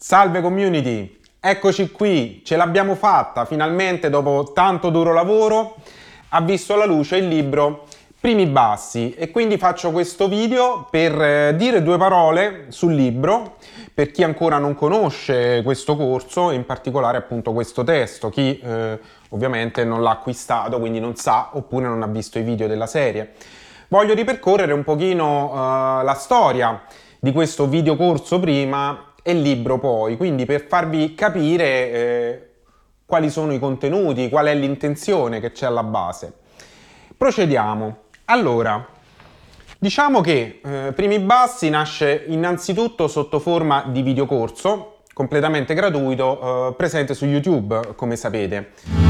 Salve community, eccoci qui, ce l'abbiamo fatta finalmente dopo tanto duro lavoro. Ha visto la luce il libro Primi Bassi e quindi faccio questo video per eh, dire due parole sul libro per chi ancora non conosce questo corso, in particolare appunto questo testo, chi eh, ovviamente non l'ha acquistato, quindi non sa oppure non ha visto i video della serie. Voglio ripercorrere un pochino uh, la storia di questo videocorso prima e libro poi, quindi per farvi capire eh, quali sono i contenuti, qual è l'intenzione che c'è alla base. Procediamo. Allora, diciamo che eh, Primi Bassi nasce innanzitutto sotto forma di videocorso completamente gratuito, eh, presente su YouTube, come sapete.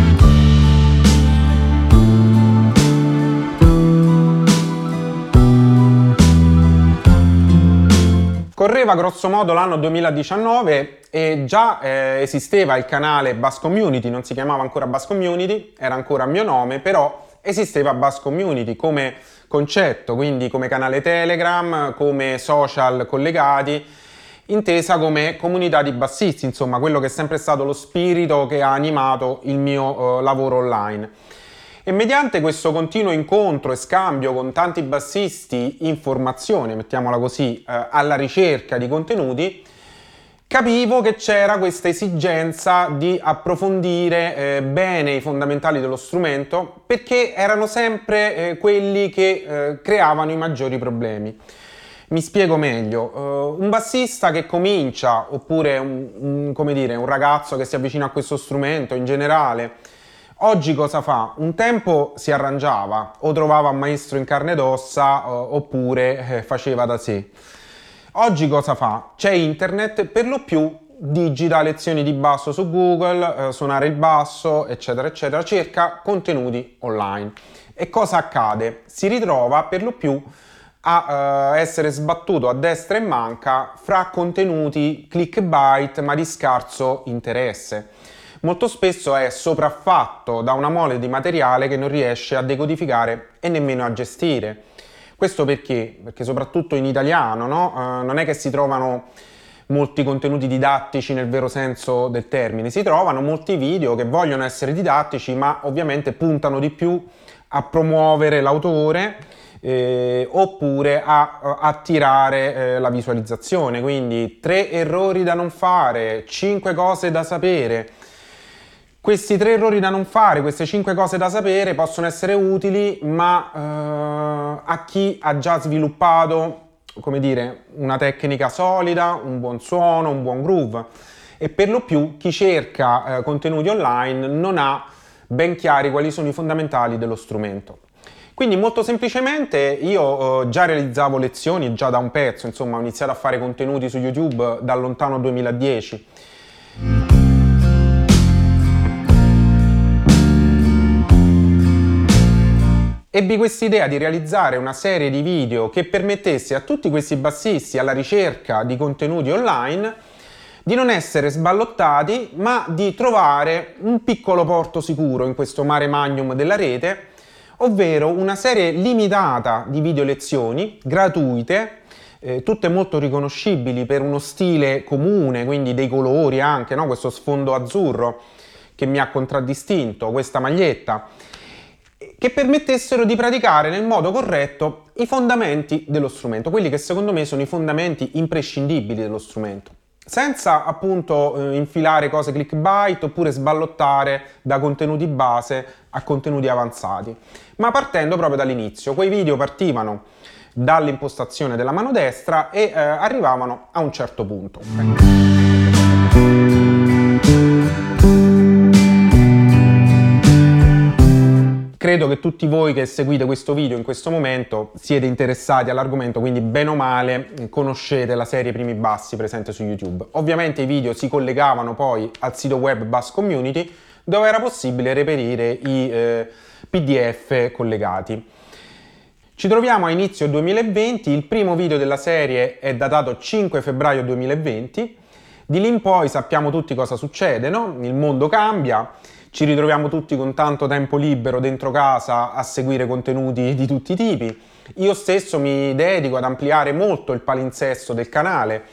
Correva grosso modo l'anno 2019 e già eh, esisteva il canale Bass Community, non si chiamava ancora Bass Community, era ancora mio nome, però esisteva Bass Community come concetto, quindi come canale Telegram, come social collegati, intesa come comunità di bassisti, insomma quello che è sempre stato lo spirito che ha animato il mio eh, lavoro online. E mediante questo continuo incontro e scambio con tanti bassisti in formazione, mettiamola così, eh, alla ricerca di contenuti, capivo che c'era questa esigenza di approfondire eh, bene i fondamentali dello strumento perché erano sempre eh, quelli che eh, creavano i maggiori problemi. Mi spiego meglio, uh, un bassista che comincia, oppure un, un, dire, un ragazzo che si avvicina a questo strumento in generale, Oggi cosa fa? Un tempo si arrangiava o trovava un maestro in carne ed ossa eh, oppure eh, faceva da sé. Oggi cosa fa? C'è internet, per lo più digita lezioni di basso su Google, eh, suonare il basso, eccetera, eccetera, cerca contenuti online. E cosa accade? Si ritrova per lo più a uh, essere sbattuto a destra e manca fra contenuti clickbait ma di scarso interesse molto spesso è sopraffatto da una mole di materiale che non riesce a decodificare e nemmeno a gestire. Questo perché? Perché soprattutto in italiano no? uh, non è che si trovano molti contenuti didattici nel vero senso del termine, si trovano molti video che vogliono essere didattici ma ovviamente puntano di più a promuovere l'autore eh, oppure a, attirare eh, la visualizzazione. Quindi tre errori da non fare, cinque cose da sapere questi tre errori da non fare, queste cinque cose da sapere possono essere utili, ma eh, a chi ha già sviluppato, come dire, una tecnica solida, un buon suono, un buon groove. E per lo più chi cerca eh, contenuti online non ha ben chiari quali sono i fondamentali dello strumento. Quindi molto semplicemente io eh, già realizzavo lezioni già da un pezzo, insomma ho iniziato a fare contenuti su YouTube dal lontano 2010 ebbi quest'idea di realizzare una serie di video che permettesse a tutti questi bassisti alla ricerca di contenuti online di non essere sballottati, ma di trovare un piccolo porto sicuro in questo mare magnum della rete, ovvero una serie limitata di video lezioni gratuite, eh, tutte molto riconoscibili per uno stile comune, quindi dei colori anche, no? questo sfondo azzurro che mi ha contraddistinto, questa maglietta che permettessero di praticare nel modo corretto i fondamenti dello strumento, quelli che secondo me sono i fondamenti imprescindibili dello strumento, senza appunto eh, infilare cose clickbait oppure sballottare da contenuti base a contenuti avanzati, ma partendo proprio dall'inizio. Quei video partivano dall'impostazione della mano destra e eh, arrivavano a un certo punto. Credo che tutti voi che seguite questo video in questo momento siete interessati all'argomento, quindi bene o male conoscete la serie Primi Bassi presente su YouTube. Ovviamente i video si collegavano poi al sito web Bass Community dove era possibile reperire i eh, PDF collegati. Ci troviamo a inizio 2020, il primo video della serie è datato 5 febbraio 2020, di lì in poi sappiamo tutti cosa succede, no? Il mondo cambia, ci ritroviamo tutti con tanto tempo libero dentro casa a seguire contenuti di tutti i tipi. Io stesso mi dedico ad ampliare molto il palinsesto del canale,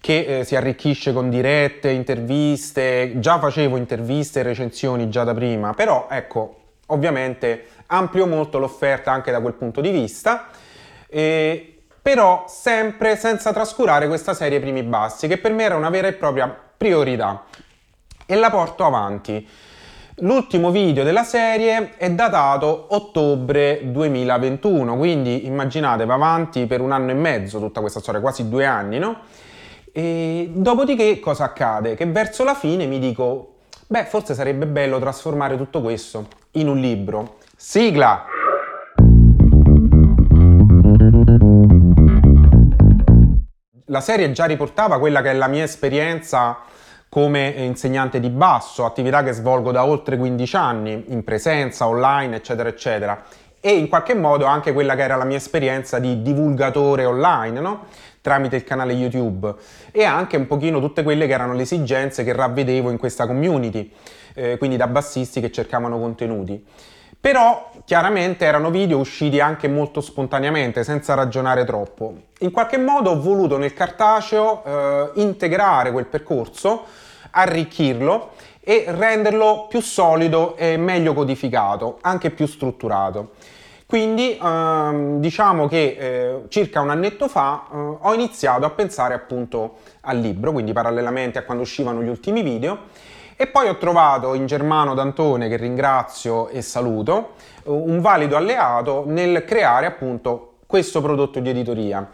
che eh, si arricchisce con dirette, interviste, già facevo interviste e recensioni già da prima, però ecco, ovviamente amplio molto l'offerta anche da quel punto di vista, eh, però sempre senza trascurare questa serie primi bassi, che per me era una vera e propria priorità e la porto avanti. L'ultimo video della serie è datato ottobre 2021, quindi immaginate va avanti per un anno e mezzo tutta questa storia, quasi due anni, no? E dopodiché cosa accade? Che verso la fine mi dico, beh, forse sarebbe bello trasformare tutto questo in un libro. Sigla! La serie già riportava quella che è la mia esperienza come insegnante di basso, attività che svolgo da oltre 15 anni, in presenza, online, eccetera, eccetera. E in qualche modo anche quella che era la mia esperienza di divulgatore online, no? tramite il canale YouTube e anche un pochino tutte quelle che erano le esigenze che ravvedevo in questa community, eh, quindi da bassisti che cercavano contenuti. Però chiaramente erano video usciti anche molto spontaneamente, senza ragionare troppo. In qualche modo ho voluto nel cartaceo eh, integrare quel percorso arricchirlo e renderlo più solido e meglio codificato, anche più strutturato. Quindi ehm, diciamo che eh, circa un annetto fa eh, ho iniziato a pensare appunto al libro, quindi parallelamente a quando uscivano gli ultimi video, e poi ho trovato in Germano D'Antone, che ringrazio e saluto, un valido alleato nel creare appunto questo prodotto di editoria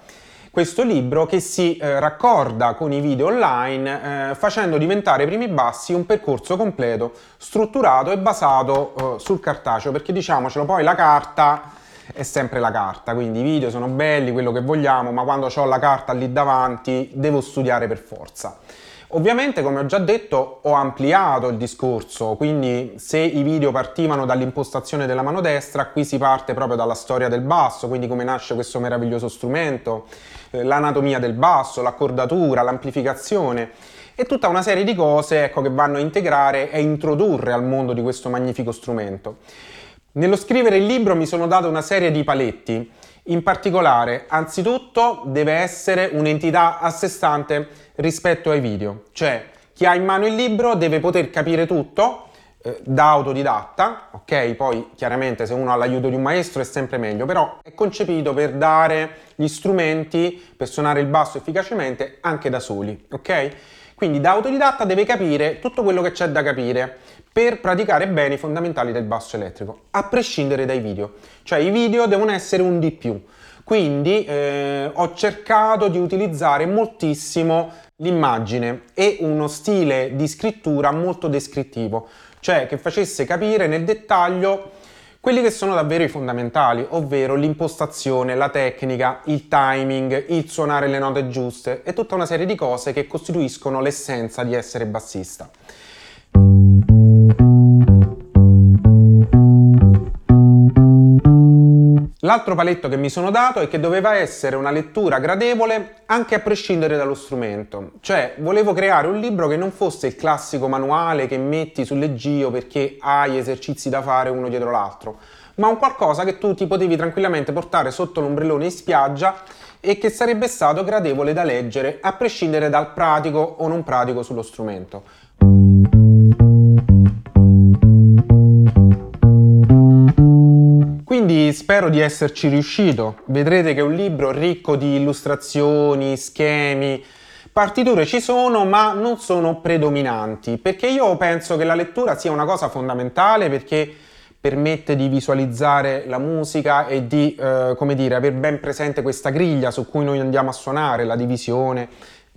questo libro che si eh, raccorda con i video online eh, facendo diventare primi bassi un percorso completo, strutturato e basato eh, sul cartaceo, perché diciamocelo poi la carta è sempre la carta, quindi i video sono belli, quello che vogliamo, ma quando ho la carta lì davanti devo studiare per forza. Ovviamente, come ho già detto, ho ampliato il discorso, quindi se i video partivano dall'impostazione della mano destra, qui si parte proprio dalla storia del basso, quindi come nasce questo meraviglioso strumento, l'anatomia del basso, l'accordatura, l'amplificazione e tutta una serie di cose ecco, che vanno a integrare e introdurre al mondo di questo magnifico strumento. Nello scrivere il libro mi sono dato una serie di paletti, in particolare, anzitutto deve essere un'entità a sé stante rispetto ai video, cioè chi ha in mano il libro deve poter capire tutto eh, da autodidatta, ok? Poi chiaramente se uno ha l'aiuto di un maestro è sempre meglio, però è concepito per dare gli strumenti per suonare il basso efficacemente anche da soli, ok? Quindi da autodidatta deve capire tutto quello che c'è da capire per praticare bene i fondamentali del basso elettrico, a prescindere dai video. Cioè i video devono essere un di più. Quindi eh, ho cercato di utilizzare moltissimo l'immagine e uno stile di scrittura molto descrittivo cioè che facesse capire nel dettaglio quelli che sono davvero i fondamentali, ovvero l'impostazione, la tecnica, il timing, il suonare le note giuste e tutta una serie di cose che costituiscono l'essenza di essere bassista. L'altro paletto che mi sono dato è che doveva essere una lettura gradevole anche a prescindere dallo strumento, cioè volevo creare un libro che non fosse il classico manuale che metti sul leggio perché hai esercizi da fare uno dietro l'altro, ma un qualcosa che tu ti potevi tranquillamente portare sotto l'ombrellone in spiaggia e che sarebbe stato gradevole da leggere a prescindere dal pratico o non pratico sullo strumento. Spero di esserci riuscito. Vedrete che è un libro ricco di illustrazioni, schemi, partiture ci sono, ma non sono predominanti, perché io penso che la lettura sia una cosa fondamentale perché permette di visualizzare la musica e di, eh, come dire, aver ben presente questa griglia su cui noi andiamo a suonare, la divisione,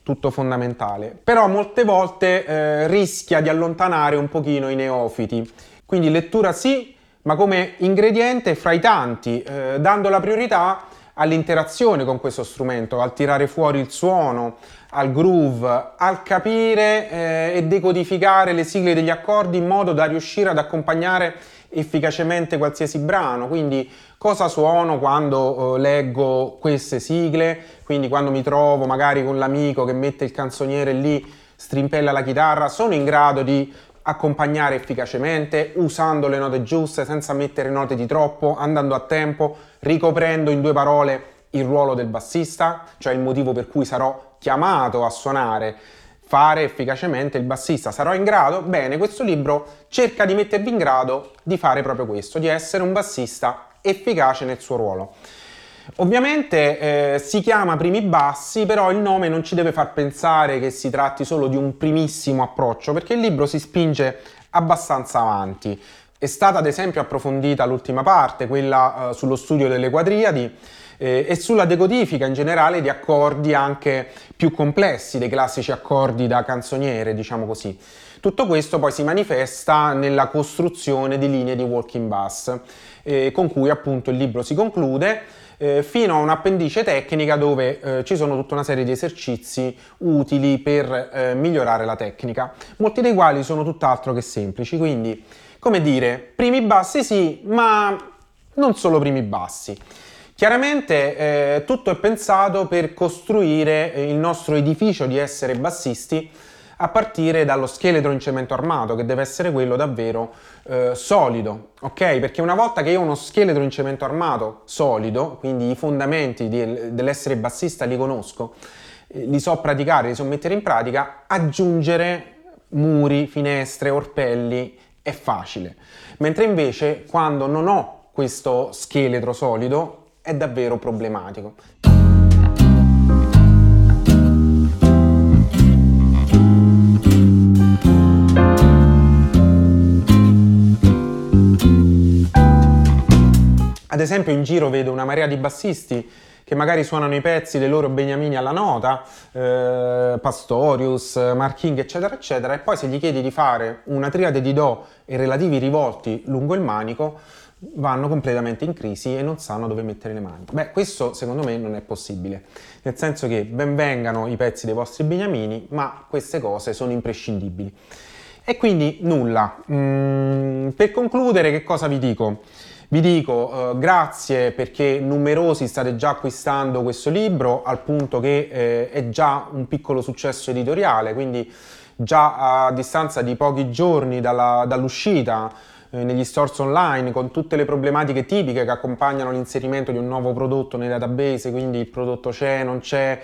tutto fondamentale. Però molte volte eh, rischia di allontanare un pochino i neofiti. Quindi lettura sì, ma come ingrediente fra i tanti, eh, dando la priorità all'interazione con questo strumento, al tirare fuori il suono, al groove, al capire eh, e decodificare le sigle degli accordi in modo da riuscire ad accompagnare efficacemente qualsiasi brano. Quindi cosa suono quando eh, leggo queste sigle, quindi quando mi trovo magari con l'amico che mette il canzoniere lì, strimpella la chitarra, sono in grado di accompagnare efficacemente, usando le note giuste, senza mettere note di troppo, andando a tempo, ricoprendo in due parole il ruolo del bassista, cioè il motivo per cui sarò chiamato a suonare, fare efficacemente il bassista. Sarò in grado? Bene, questo libro cerca di mettervi in grado di fare proprio questo, di essere un bassista efficace nel suo ruolo. Ovviamente eh, si chiama primi bassi, però il nome non ci deve far pensare che si tratti solo di un primissimo approccio, perché il libro si spinge abbastanza avanti. È stata ad esempio approfondita l'ultima parte, quella eh, sullo studio delle quadriadi, eh, e sulla decodifica in generale di accordi anche più complessi, dei classici accordi da canzoniere, diciamo così. Tutto questo poi si manifesta nella costruzione di linee di walking bass, eh, con cui appunto il libro si conclude eh, fino a un'appendice tecnica dove eh, ci sono tutta una serie di esercizi utili per eh, migliorare la tecnica, molti dei quali sono tutt'altro che semplici, quindi come dire, primi bassi sì, ma non solo primi bassi. Chiaramente eh, tutto è pensato per costruire il nostro edificio di essere bassisti a partire dallo scheletro in cemento armato, che deve essere quello davvero eh, solido, ok? Perché una volta che io ho uno scheletro in cemento armato solido, quindi i fondamenti di, dell'essere bassista li conosco, eh, li so praticare, li so mettere in pratica, aggiungere muri, finestre, orpelli è facile. Mentre invece quando non ho questo scheletro solido è davvero problematico. Ad esempio in giro vedo una marea di bassisti che magari suonano i pezzi dei loro beniamini alla nota, eh, Pastorius, Marking, eccetera, eccetera, e poi se gli chiedi di fare una triade di Do e relativi rivolti lungo il manico, vanno completamente in crisi e non sanno dove mettere le mani. Beh, questo secondo me non è possibile, nel senso che ben vengano i pezzi dei vostri beniamini, ma queste cose sono imprescindibili. E quindi nulla. Mm, per concludere, che cosa vi dico? Vi dico eh, grazie perché numerosi state già acquistando questo libro al punto che eh, è già un piccolo successo editoriale, quindi già a distanza di pochi giorni dalla, dall'uscita eh, negli stores online con tutte le problematiche tipiche che accompagnano l'inserimento di un nuovo prodotto nei database, quindi il prodotto c'è, non c'è,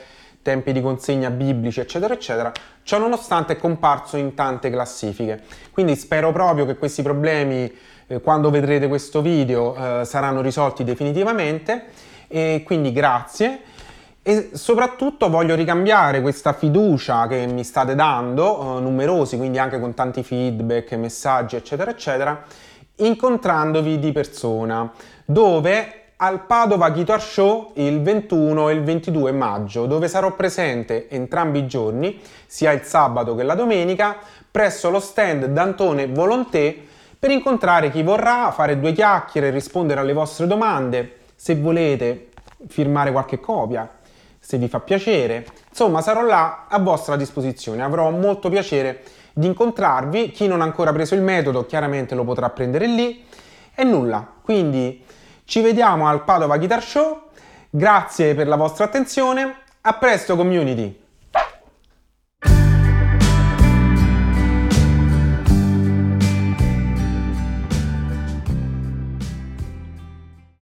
tempi di consegna biblici, eccetera, eccetera, ciò nonostante è comparso in tante classifiche. Quindi spero proprio che questi problemi, eh, quando vedrete questo video, eh, saranno risolti definitivamente. E quindi grazie. E soprattutto voglio ricambiare questa fiducia che mi state dando, eh, numerosi, quindi anche con tanti feedback, messaggi, eccetera, eccetera, incontrandovi di persona, dove al Padova Guitar Show il 21 e il 22 maggio, dove sarò presente entrambi i giorni, sia il sabato che la domenica, presso lo stand d'Antone Volonté per incontrare chi vorrà, fare due chiacchiere, rispondere alle vostre domande, se volete firmare qualche copia, se vi fa piacere. Insomma, sarò là a vostra disposizione. Avrò molto piacere di incontrarvi. Chi non ha ancora preso il metodo, chiaramente lo potrà prendere lì. E nulla. Quindi ci vediamo al Padova Guitar Show. Grazie per la vostra attenzione. A presto, community!